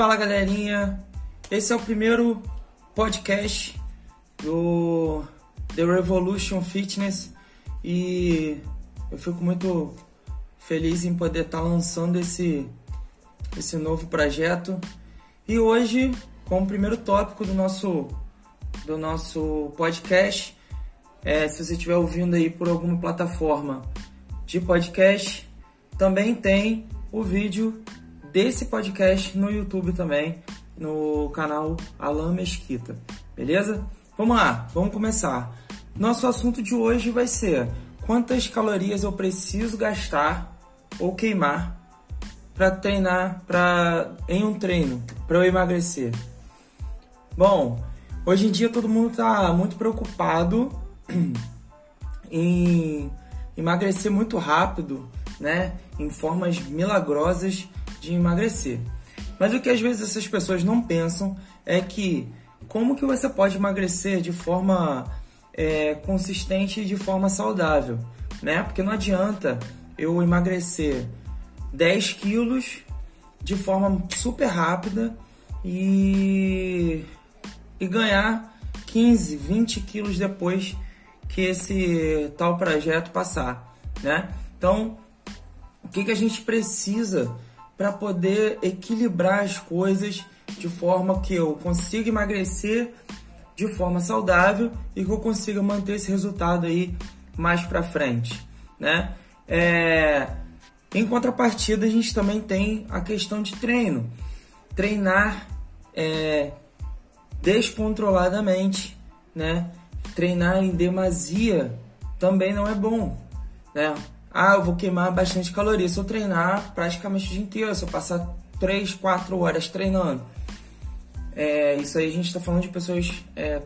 Fala galerinha, esse é o primeiro podcast do The Revolution Fitness e eu fico muito feliz em poder estar lançando esse, esse novo projeto. E hoje, como primeiro tópico do nosso, do nosso podcast, é, se você estiver ouvindo aí por alguma plataforma de podcast, também tem o vídeo desse podcast no YouTube também, no canal Alan Mesquita, beleza? Vamos lá, vamos começar. Nosso assunto de hoje vai ser quantas calorias eu preciso gastar ou queimar para treinar para em um treino para eu emagrecer. Bom, hoje em dia todo mundo está muito preocupado em emagrecer muito rápido, né? Em formas milagrosas de emagrecer. Mas o que às vezes essas pessoas não pensam é que como que você pode emagrecer de forma é, consistente e de forma saudável, né? Porque não adianta eu emagrecer 10 quilos de forma super rápida e, e ganhar 15, 20 quilos depois que esse tal projeto passar, né? Então, o que, que a gente precisa para poder equilibrar as coisas de forma que eu consiga emagrecer de forma saudável e que eu consiga manter esse resultado aí mais para frente, né? É... Em contrapartida, a gente também tem a questão de treino. Treinar é, descontroladamente, né? Treinar em demasia também não é bom, né? Ah, eu vou queimar bastante calorias se eu treinar praticamente o dia inteiro, se eu passar 3, 4 horas treinando. É, isso aí a gente está falando de pessoas é,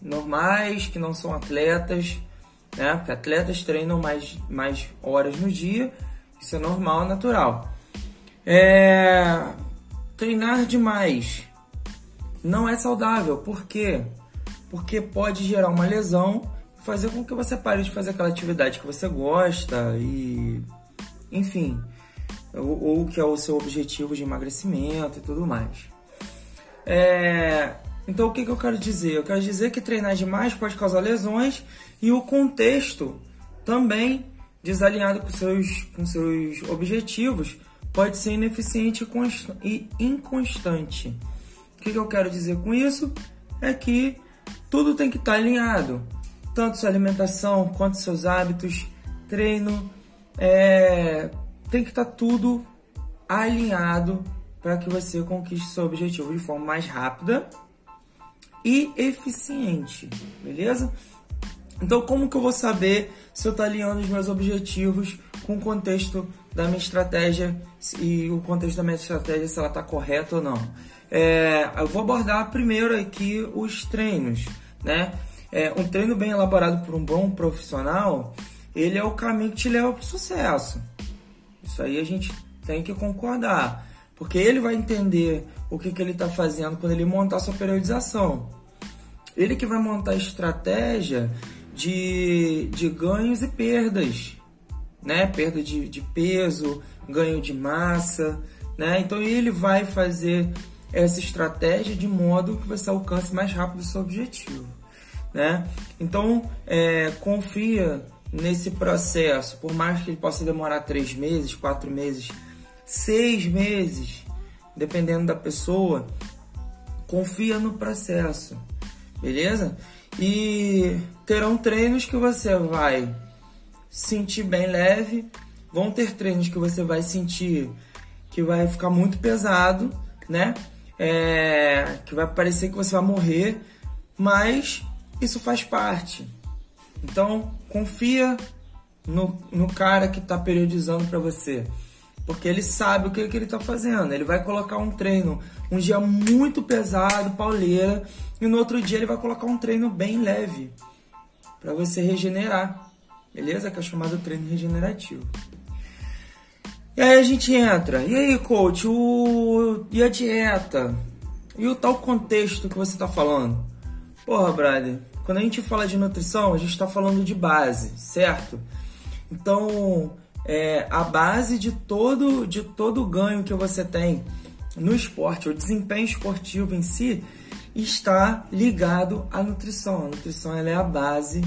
normais, que não são atletas, né? Porque atletas treinam mais, mais horas no dia, isso é normal, natural. É, treinar demais não é saudável, por quê? Porque pode gerar uma lesão fazer com que você pare de fazer aquela atividade que você gosta e, enfim, ou, ou que é o seu objetivo de emagrecimento e tudo mais. É, então, o que, que eu quero dizer? Eu quero dizer que treinar demais pode causar lesões e o contexto também desalinhado com seus, com seus objetivos pode ser ineficiente e inconstante. O que, que eu quero dizer com isso? É que tudo tem que estar alinhado, tanto sua alimentação quanto seus hábitos, treino, é, tem que estar tudo alinhado para que você conquiste seu objetivo de forma mais rápida e eficiente, beleza? Então, como que eu vou saber se eu estou alinhando os meus objetivos com o contexto da minha estratégia e o contexto da minha estratégia se ela está correta ou não? É, eu vou abordar primeiro aqui os treinos, né? É, um treino bem elaborado por um bom profissional, ele é o caminho que te leva para o sucesso. Isso aí a gente tem que concordar. Porque ele vai entender o que, que ele está fazendo quando ele montar sua periodização. Ele que vai montar a estratégia de, de ganhos e perdas, né? Perda de, de peso, ganho de massa, né? Então ele vai fazer essa estratégia de modo que você alcance mais rápido o seu objetivo, né? Então é, confia nesse processo, por mais que ele possa demorar três meses, quatro meses seis meses, dependendo da pessoa, confia no processo, beleza? E terão treinos que você vai sentir bem leve, vão ter treinos que você vai sentir que vai ficar muito pesado, né? É, que vai parecer que você vai morrer, mas isso faz parte. Então confia no, no cara que está periodizando para você. Porque ele sabe o que, que ele está fazendo. Ele vai colocar um treino um dia muito pesado, pauleira, e no outro dia ele vai colocar um treino bem leve para você regenerar. Beleza? Que é chamado treino regenerativo. E aí a gente entra. E aí, coach, o... e a dieta? E o tal contexto que você está falando? Porra, brother, quando a gente fala de nutrição, a gente está falando de base, certo? Então, é, a base de todo de todo ganho que você tem no esporte, o desempenho esportivo em si está ligado à nutrição. A nutrição ela é a base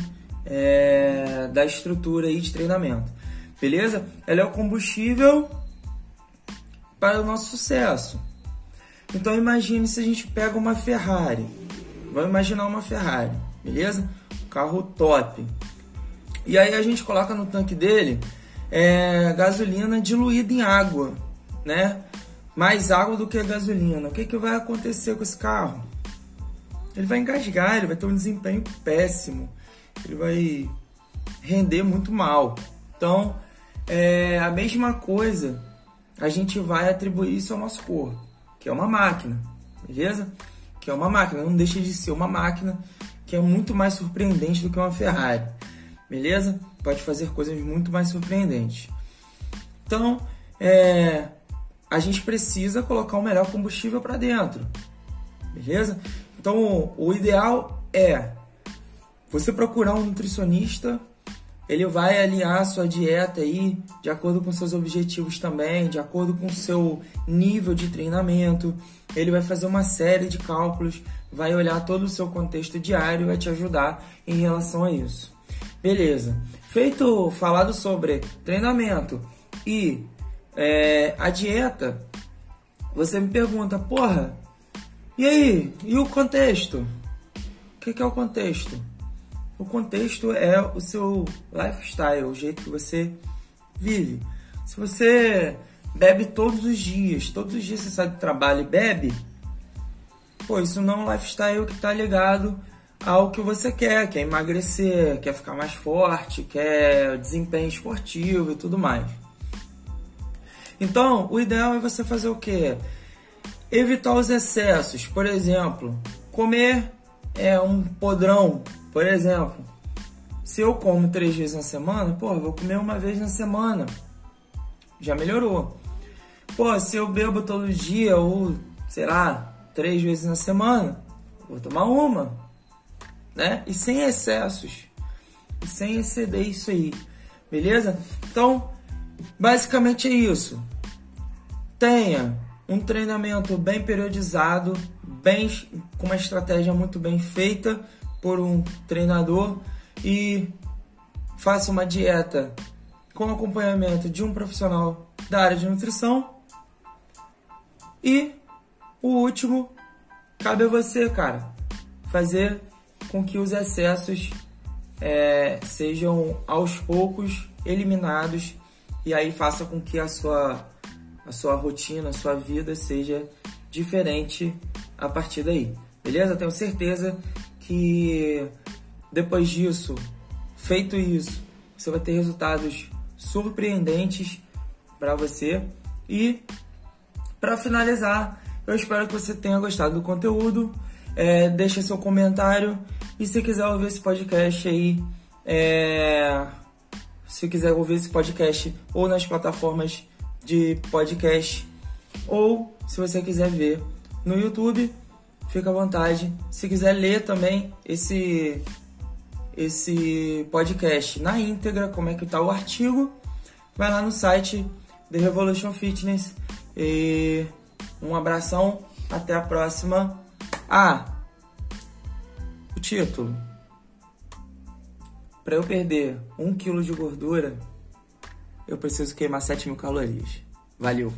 é, da estrutura aí de treinamento, beleza? Ela é o combustível para o nosso sucesso. Então imagine se a gente pega uma Ferrari. Vamos imaginar uma Ferrari, beleza? Carro top. E aí a gente coloca no tanque dele é, gasolina diluída em água, né? Mais água do que gasolina. O que, que vai acontecer com esse carro? Ele vai engasgar, ele vai ter um desempenho péssimo, ele vai render muito mal. Então, é a mesma coisa a gente vai atribuir isso ao nosso corpo, que é uma máquina, beleza? Que é uma máquina, não deixa de ser uma máquina que é muito mais surpreendente do que uma Ferrari, beleza? Pode fazer coisas muito mais surpreendentes. Então, é, a gente precisa colocar o melhor combustível para dentro, beleza? Então, o ideal é você procurar um nutricionista, ele vai alinhar a sua dieta aí de acordo com seus objetivos também, de acordo com seu nível de treinamento. Ele vai fazer uma série de cálculos, vai olhar todo o seu contexto diário e vai te ajudar em relação a isso. Beleza. Feito falado sobre treinamento e é, a dieta, você me pergunta, porra, e aí? E o contexto? O que é o contexto? O contexto é o seu lifestyle, o jeito que você vive. Se você bebe todos os dias, todos os dias você sai do trabalho e bebe, pô, isso não é um lifestyle que está ligado ao que você quer, quer emagrecer, quer ficar mais forte, quer desempenho esportivo e tudo mais. Então, o ideal é você fazer o quê? Evitar os excessos, por exemplo, comer é um podrão, por exemplo. Se eu como três vezes na semana, pô, vou comer uma vez na semana. Já melhorou. Pô, se eu bebo todo dia ou, sei lá, três vezes na semana, vou tomar uma, né? E sem excessos. E sem exceder isso aí. Beleza? Então, basicamente é isso. Tenha um treinamento bem periodizado, bem com uma estratégia muito bem feita por um treinador e faça uma dieta com acompanhamento de um profissional da área de nutrição. E o último, cabe a você, cara, fazer com que os excessos é, sejam aos poucos eliminados e aí faça com que a sua a sua rotina, a sua vida seja diferente a partir daí. Beleza? Tenho certeza que depois disso, feito isso, você vai ter resultados surpreendentes para você. E para finalizar, eu espero que você tenha gostado do conteúdo. É, deixa seu comentário e se quiser ouvir esse podcast aí, é, se quiser ouvir esse podcast ou nas plataformas de podcast ou se você quiser ver no YouTube, fica à vontade. Se quiser ler também esse esse podcast na íntegra, como é que tá o artigo, vai lá no site The Revolution Fitness e um abração, até a próxima. Ah, o título. Para eu perder um quilo de gordura, eu preciso queimar 7 mil calorias. Valeu!